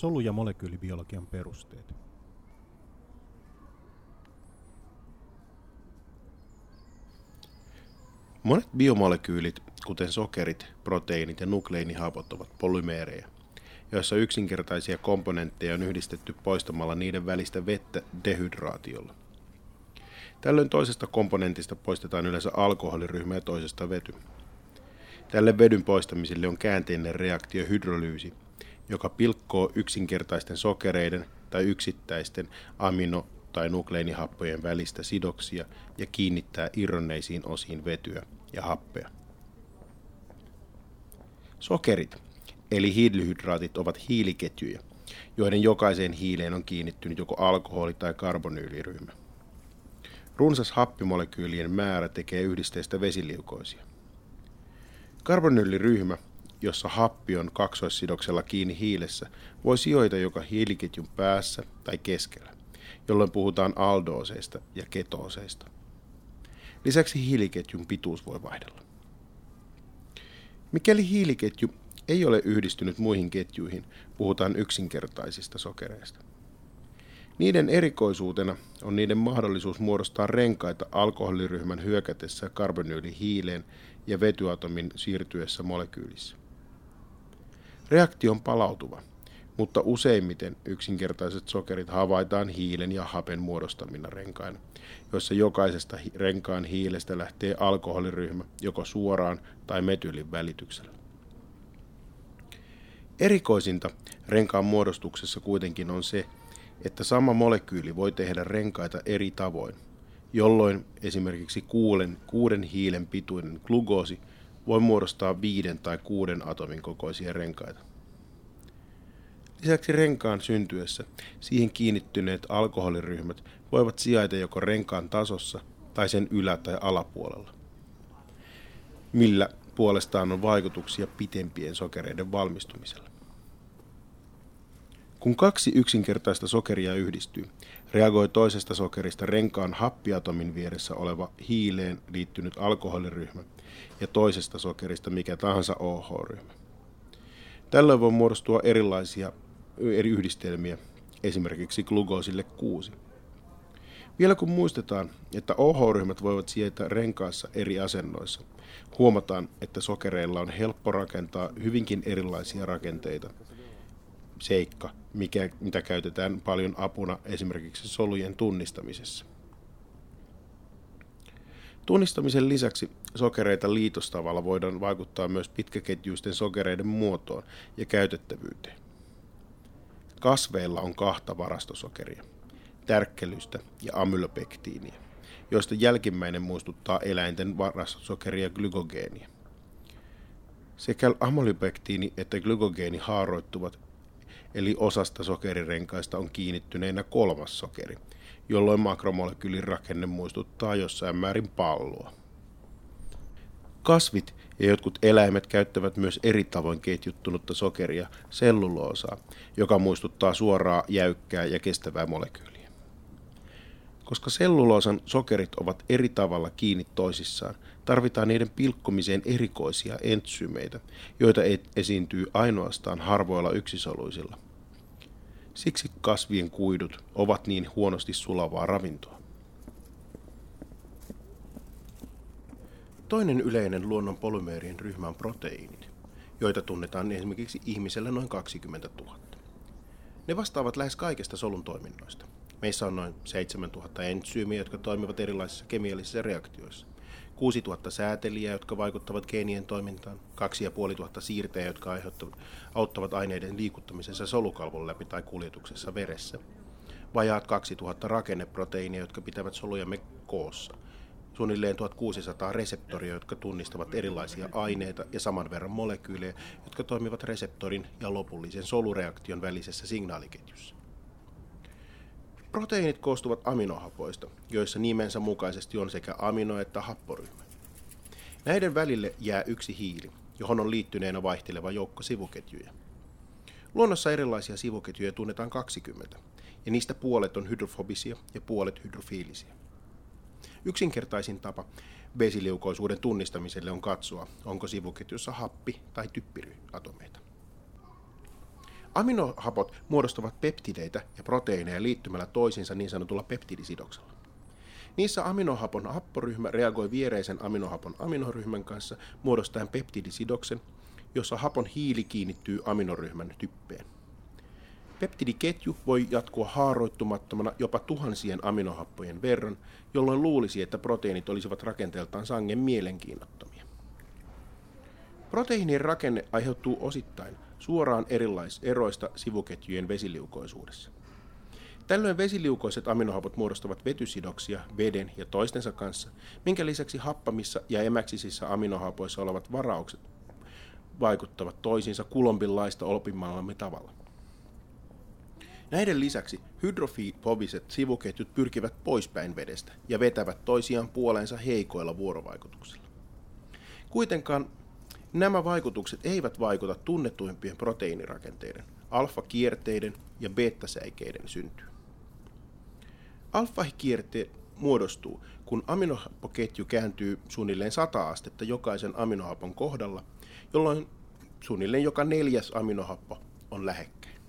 Solu- ja molekyylibiologian perusteet. Monet biomolekyylit, kuten sokerit, proteiinit ja nukleinihapot, ovat polymeerejä, joissa yksinkertaisia komponentteja on yhdistetty poistamalla niiden välistä vettä dehydraatiolla. Tällöin toisesta komponentista poistetaan yleensä alkoholiryhmä ja toisesta vety. Tälle vedyn poistamiselle on käänteinen reaktio hydrolyysi, joka pilkkoo yksinkertaisten sokereiden tai yksittäisten amino- tai nukleinihappojen välistä sidoksia ja kiinnittää irronneisiin osiin vetyä ja happea. Sokerit, eli hiilihydraatit, ovat hiiliketjuja, joiden jokaiseen hiileen on kiinnittynyt joko alkoholi- tai karbonyyliryhmä. Runsas happimolekyylien määrä tekee yhdisteistä vesiliukoisia. Karbonyyliryhmä, jossa happi on kaksoissidoksella kiinni hiilessä, voi sijoita joko hiiliketjun päässä tai keskellä, jolloin puhutaan aldooseista ja ketooseista. Lisäksi hiiliketjun pituus voi vaihdella. Mikäli hiiliketju ei ole yhdistynyt muihin ketjuihin, puhutaan yksinkertaisista sokereista. Niiden erikoisuutena on niiden mahdollisuus muodostaa renkaita alkoholiryhmän hyökätessä karbonyylihiileen ja vetyatomin siirtyessä molekyylissä. Reaktio on palautuva, mutta useimmiten yksinkertaiset sokerit havaitaan hiilen ja hapen muodostamina renkaina, joissa jokaisesta renkaan hiilestä lähtee alkoholiryhmä joko suoraan tai metylin välityksellä. Erikoisinta renkaan muodostuksessa kuitenkin on se, että sama molekyyli voi tehdä renkaita eri tavoin, jolloin esimerkiksi kuulen, kuuden hiilen pituinen glukoosi voi muodostaa viiden tai kuuden atomin kokoisia renkaita. Lisäksi renkaan syntyessä siihen kiinnittyneet alkoholiryhmät voivat sijaita joko renkaan tasossa tai sen ylä- tai alapuolella, millä puolestaan on vaikutuksia pitempien sokereiden valmistumisella. Kun kaksi yksinkertaista sokeria yhdistyy, reagoi toisesta sokerista renkaan happiatomin vieressä oleva hiileen liittynyt alkoholiryhmä ja toisesta sokerista mikä tahansa OH-ryhmä. Tällöin voi muodostua erilaisia eri yhdistelmiä, esimerkiksi glukoosille 6. Vielä kun muistetaan, että OH-ryhmät voivat sijaita renkaassa eri asennoissa, huomataan, että sokereilla on helppo rakentaa hyvinkin erilaisia rakenteita. Seikka, mikä, mitä käytetään paljon apuna esimerkiksi solujen tunnistamisessa. Tunnistamisen lisäksi sokereita liitostavalla voidaan vaikuttaa myös pitkäketjuisten sokereiden muotoon ja käytettävyyteen. Kasveilla on kahta varastosokeria, tärkkelystä ja amylopektiiniä, joista jälkimmäinen muistuttaa eläinten varastosokeria glykogeenia. Sekä amylopektiini että glykogeeni haaroittuvat, eli osasta sokerirenkaista on kiinnittyneenä kolmas sokeri, jolloin makromolekyylin rakenne muistuttaa jossain määrin palloa. Kasvit ja jotkut eläimet käyttävät myös eri tavoin ketjuttunutta sokeria, selluloosaa, joka muistuttaa suoraa, jäykkää ja kestävää molekyyliä. Koska selluloosan sokerit ovat eri tavalla kiinni toisissaan, tarvitaan niiden pilkkomiseen erikoisia entsyymeitä, joita esiintyy ainoastaan harvoilla yksisoluisilla. Siksi kasvien kuidut ovat niin huonosti sulavaa ravintoa. Toinen yleinen luonnon polymeerien ryhmä on proteiinit, joita tunnetaan esimerkiksi ihmisellä noin 20 000. Ne vastaavat lähes kaikesta solun toiminnoista. Meissä on noin 7000 entsyymiä, jotka toimivat erilaisissa kemiallisissa reaktioissa. 6000 säätelijää, jotka vaikuttavat geenien toimintaan, 2500 siirtejä, jotka aiheuttavat, auttavat aineiden liikuttamisessa solukalvon läpi tai kuljetuksessa veressä, vajaat 2000 rakenneproteiinia, jotka pitävät solujamme koossa – suunnilleen 1600 reseptoria, jotka tunnistavat erilaisia aineita ja saman verran molekyylejä, jotka toimivat reseptorin ja lopullisen solureaktion välisessä signaaliketjussa. Proteiinit koostuvat aminohapoista, joissa nimensä mukaisesti on sekä amino- että happoryhmä. Näiden välille jää yksi hiili, johon on liittyneenä vaihteleva joukko sivuketjuja. Luonnossa erilaisia sivuketjuja tunnetaan 20, ja niistä puolet on hydrofobisia ja puolet hydrofiilisia. Yksinkertaisin tapa vesiliukoisuuden tunnistamiselle on katsoa, onko sivuketjussa happi- tai typpiryatomeita. Aminohapot muodostavat peptideitä ja proteiineja liittymällä toisiinsa niin sanotulla peptidisidoksella. Niissä aminohapon happoryhmä reagoi viereisen aminohapon aminoryhmän kanssa muodostaen peptidisidoksen, jossa hapon hiili kiinnittyy aminoryhmän typpeen. Peptidiketju voi jatkua haaroittumattomana jopa tuhansien aminohappojen verran, jolloin luulisi, että proteiinit olisivat rakenteeltaan sangen mielenkiinnottomia. Proteiinien rakenne aiheutuu osittain suoraan erilaiseroista sivuketjujen vesiliukoisuudessa. Tällöin vesiliukoiset aminohapot muodostavat vetysidoksia veden ja toistensa kanssa, minkä lisäksi happamissa ja emäksisissä aminohapoissa olevat varaukset vaikuttavat toisiinsa kulompilaista opimallamme tavalla. Näiden lisäksi hydrofobiset sivuketjut pyrkivät poispäin vedestä ja vetävät toisiaan puoleensa heikoilla vuorovaikutuksilla. Kuitenkaan nämä vaikutukset eivät vaikuta tunnetuimpien proteiinirakenteiden, alfa-kierteiden ja beta-säikeiden syntyyn. Alfa-kierte muodostuu, kun aminohappoketju kääntyy suunnilleen 100 astetta jokaisen aminohapon kohdalla, jolloin suunnilleen joka neljäs aminohappo on lähekkäin.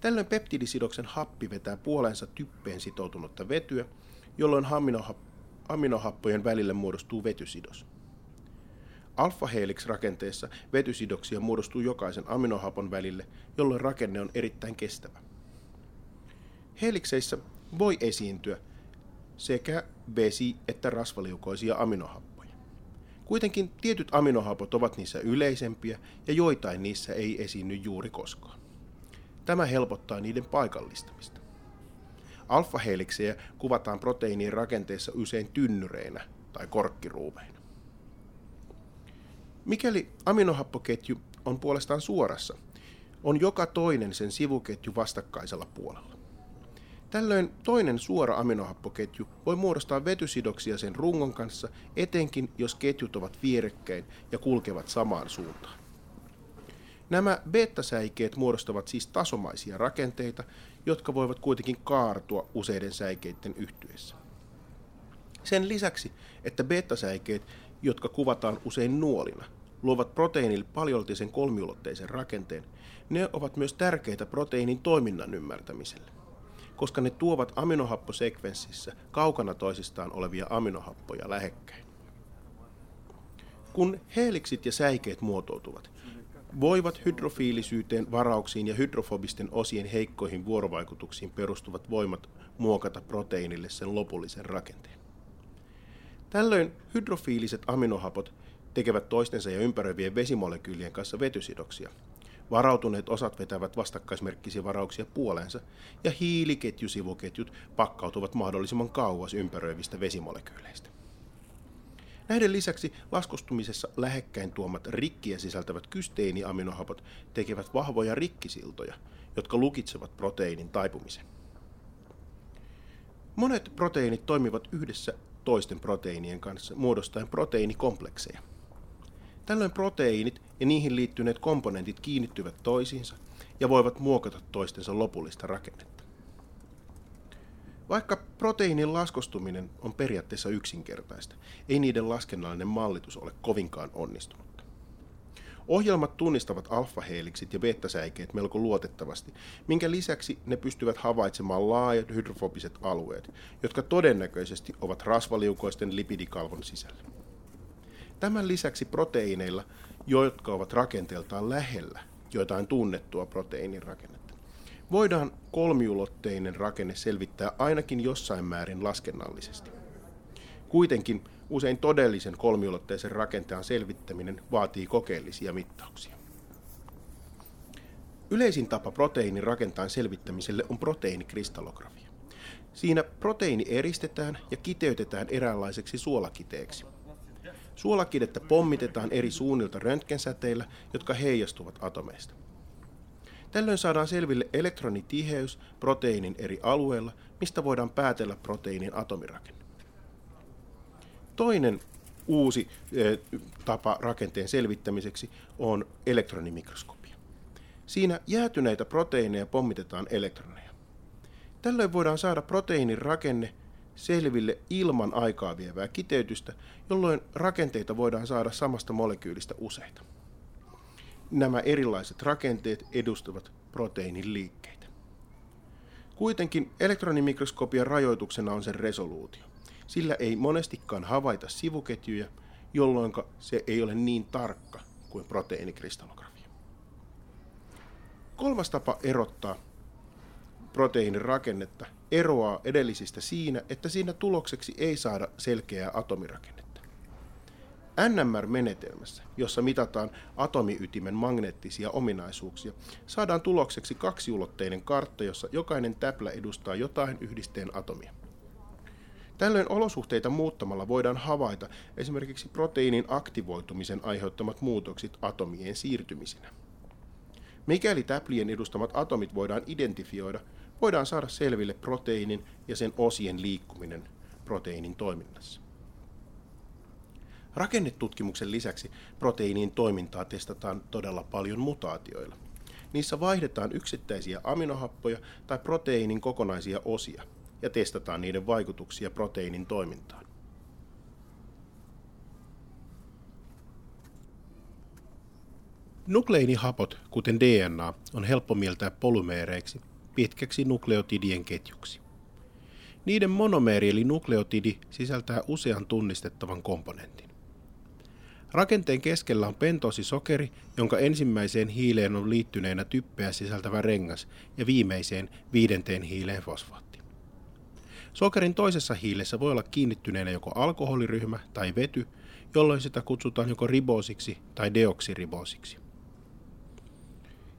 Tällöin peptidisidoksen happi vetää puolensa typpeen sitoutunutta vetyä, jolloin aminohappojen välille muodostuu vetysidos. Alfa-helix-rakenteessa vetysidoksia muodostuu jokaisen aminohapon välille, jolloin rakenne on erittäin kestävä. Helikseissä voi esiintyä sekä vesi- että rasvaliukoisia aminohappoja. Kuitenkin tietyt aminohapot ovat niissä yleisempiä ja joitain niissä ei esiinny juuri koskaan. Tämä helpottaa niiden paikallistamista. Alfa-heliksejä kuvataan proteiinien rakenteessa usein tynnyreinä tai korkkiruumeina. Mikäli aminohappoketju on puolestaan suorassa, on joka toinen sen sivuketju vastakkaisella puolella. Tällöin toinen suora aminohappoketju voi muodostaa vetysidoksia sen rungon kanssa, etenkin jos ketjut ovat vierekkäin ja kulkevat samaan suuntaan. Nämä beta-säikeet muodostavat siis tasomaisia rakenteita, jotka voivat kuitenkin kaartua useiden säikeiden yhtyessä. Sen lisäksi, että beta-säikeet, jotka kuvataan usein nuolina, luovat proteiinille paljoltisen kolmiulotteisen rakenteen, ne ovat myös tärkeitä proteiinin toiminnan ymmärtämiselle koska ne tuovat aminohapposekvenssissä kaukana toisistaan olevia aminohappoja lähekkäin. Kun heeliksit ja säikeet muotoutuvat, voivat hydrofiilisyyteen, varauksiin ja hydrofobisten osien heikkoihin vuorovaikutuksiin perustuvat voimat muokata proteiinille sen lopullisen rakenteen. Tällöin hydrofiiliset aminohapot tekevät toistensa ja ympäröivien vesimolekyylien kanssa vetysidoksia, Varautuneet osat vetävät vastakkaismerkkisiä varauksia puoleensa ja hiiliketjusivuketjut pakkautuvat mahdollisimman kauas ympäröivistä vesimolekyyleistä. Näiden lisäksi laskostumisessa lähekkäin tuomat rikkiä sisältävät kysteiniaminohapot tekevät vahvoja rikkisiltoja, jotka lukitsevat proteiinin taipumisen. Monet proteiinit toimivat yhdessä toisten proteiinien kanssa muodostaen proteiinikomplekseja – Tällöin proteiinit ja niihin liittyneet komponentit kiinnittyvät toisiinsa ja voivat muokata toistensa lopullista rakennetta. Vaikka proteiinin laskostuminen on periaatteessa yksinkertaista, ei niiden laskennallinen mallitus ole kovinkaan onnistunutta. Ohjelmat tunnistavat alfaheeliksit ja beta-säikeet melko luotettavasti, minkä lisäksi ne pystyvät havaitsemaan laajat hydrofobiset alueet, jotka todennäköisesti ovat rasvaliukoisten lipidikalvon sisällä. Tämän lisäksi proteiineilla, jotka ovat rakenteeltaan lähellä jotain tunnettua proteiinin rakennetta, voidaan kolmiulotteinen rakenne selvittää ainakin jossain määrin laskennallisesti. Kuitenkin usein todellisen kolmiulotteisen rakenteen selvittäminen vaatii kokeellisia mittauksia. Yleisin tapa proteiinin rakentaan selvittämiselle on proteiinikristallografia. Siinä proteiini eristetään ja kiteytetään eräänlaiseksi suolakiteeksi – Suolakidettä pommitetaan eri suunnilta röntgensäteillä, jotka heijastuvat atomeista. Tällöin saadaan selville elektronitiheys proteiinin eri alueilla, mistä voidaan päätellä proteiinin atomirakenne. Toinen uusi tapa rakenteen selvittämiseksi on elektronimikroskopia. Siinä jäätyneitä proteiineja pommitetaan elektroneja. Tällöin voidaan saada proteiinin rakenne selville ilman aikaa vievää kiteytystä, jolloin rakenteita voidaan saada samasta molekyylistä useita. nämä erilaiset rakenteet edustavat proteiinin liikkeitä. Kuitenkin elektronimikroskopian rajoituksena on sen resoluutio. Sillä ei monestikaan havaita sivuketjuja, jolloin se ei ole niin tarkka kuin proteiinikristallografia. Kolmas tapa erottaa proteiinin rakennetta eroaa edellisistä siinä, että siinä tulokseksi ei saada selkeää atomirakennetta. NMR-menetelmässä, jossa mitataan atomiytimen magneettisia ominaisuuksia, saadaan tulokseksi kaksiulotteinen kartta, jossa jokainen täplä edustaa jotain yhdisteen atomia. Tällöin olosuhteita muuttamalla voidaan havaita esimerkiksi proteiinin aktivoitumisen aiheuttamat muutokset atomien siirtymisinä. Mikäli täplien edustamat atomit voidaan identifioida, voidaan saada selville proteiinin ja sen osien liikkuminen proteiinin toiminnassa. Rakennetutkimuksen lisäksi proteiinin toimintaa testataan todella paljon mutaatioilla. Niissä vaihdetaan yksittäisiä aminohappoja tai proteiinin kokonaisia osia ja testataan niiden vaikutuksia proteiinin toimintaan. Nukleinihapot, kuten DNA, on helppo mieltää polymeereiksi, pitkäksi nukleotidien ketjuksi. Niiden monomeeri eli nukleotidi sisältää usean tunnistettavan komponentin. Rakenteen keskellä on pentoosisokeri, jonka ensimmäiseen hiileen on liittyneenä typpeä sisältävä rengas ja viimeiseen viidenteen hiileen fosfaatti. Sokerin toisessa hiilessä voi olla kiinnittyneenä joko alkoholiryhmä tai vety, jolloin sitä kutsutaan joko riboosiksi tai deoksiriboosiksi.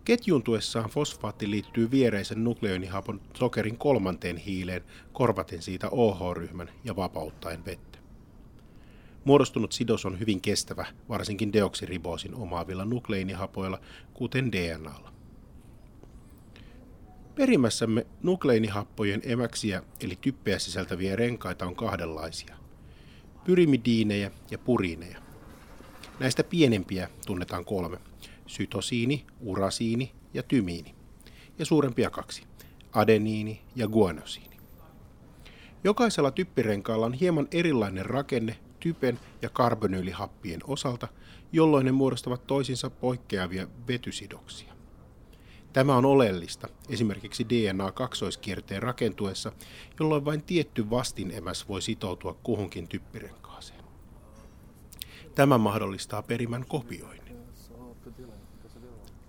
Ketjuntuessaan fosfaatti liittyy viereisen nukleonihapon sokerin kolmanteen hiileen, korvaten siitä OH-ryhmän ja vapauttaen vettä. Muodostunut sidos on hyvin kestävä, varsinkin deoksiriboosin omaavilla nukleinihapoilla, kuten DNAlla. Perimässämme nukleinihappojen emäksiä eli typpeä sisältäviä renkaita on kahdenlaisia. Pyrimidiinejä ja puriineja. Näistä pienempiä tunnetaan kolme. Sytosiini, urasiini ja tymiini. Ja suurempia kaksi. Adeniini ja guanosiini. Jokaisella typpirenkaalla on hieman erilainen rakenne typen ja karbonyylihappien osalta, jolloin ne muodostavat toisinsa poikkeavia vetysidoksia. Tämä on oleellista esimerkiksi DNA-kaksoiskierteen rakentuessa, jolloin vain tietty vastinemäs voi sitoutua kuhunkin typpirenkaaseen. Tämä mahdollistaa perimän kopioinnin.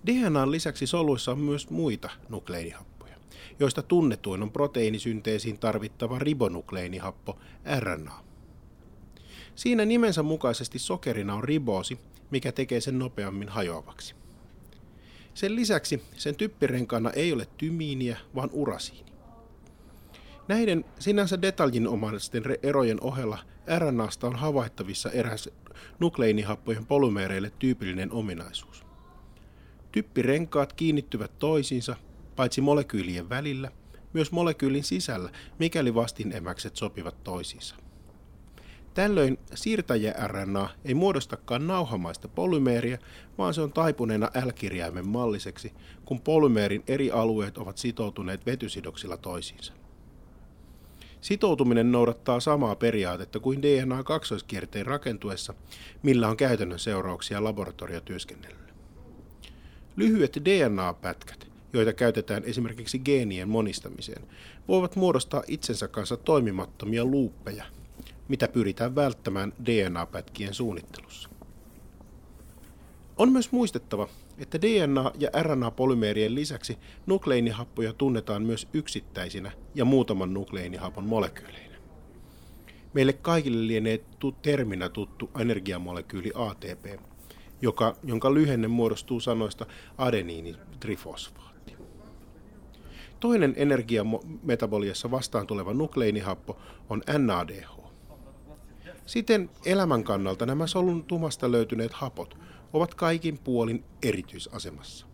DNAn lisäksi soluissa on myös muita nukleinihappoja, joista tunnetuin on proteiinisynteesiin tarvittava ribonukleinihappo RNA. Siinä nimensä mukaisesti sokerina on riboosi, mikä tekee sen nopeammin hajoavaksi. Sen lisäksi sen typpirenkaana ei ole tymiiniä, vaan urasiini. Näiden sinänsä detaljinomaisten erojen ohella RNAsta on havaittavissa eräs nukleinihappojen polymeereille tyypillinen ominaisuus. Typpirenkaat kiinnittyvät toisiinsa, paitsi molekyylien välillä, myös molekyylin sisällä, mikäli vastinemäkset sopivat toisiinsa. Tällöin siirtäjä-RNA ei muodostakaan nauhamaista polymeeriä, vaan se on taipuneena L-kirjaimen malliseksi, kun polymeerin eri alueet ovat sitoutuneet vetysidoksilla toisiinsa. Sitoutuminen noudattaa samaa periaatetta kuin DNA-kaksoiskierteen rakentuessa, millä on käytännön seurauksia laboratoriotyöskennelylle. Lyhyet DNA-pätkät, joita käytetään esimerkiksi geenien monistamiseen, voivat muodostaa itsensä kanssa toimimattomia luuppeja – mitä pyritään välttämään DNA-pätkien suunnittelussa. On myös muistettava, että DNA- ja RNA-polymeerien lisäksi nukleinihappoja tunnetaan myös yksittäisinä ja muutaman nukleinihapon molekyyleinä. Meille kaikille lienee terminä tuttu energiamolekyyli ATP, joka, jonka lyhenne muodostuu sanoista adeniinitrifosfaatti. Toinen energiametaboliassa vastaan tuleva nukleinihappo on NADH, Siten elämän kannalta nämä solun tumasta löytyneet hapot ovat kaikin puolin erityisasemassa.